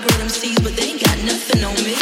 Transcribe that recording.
got them C's, but they ain't got nothing on me.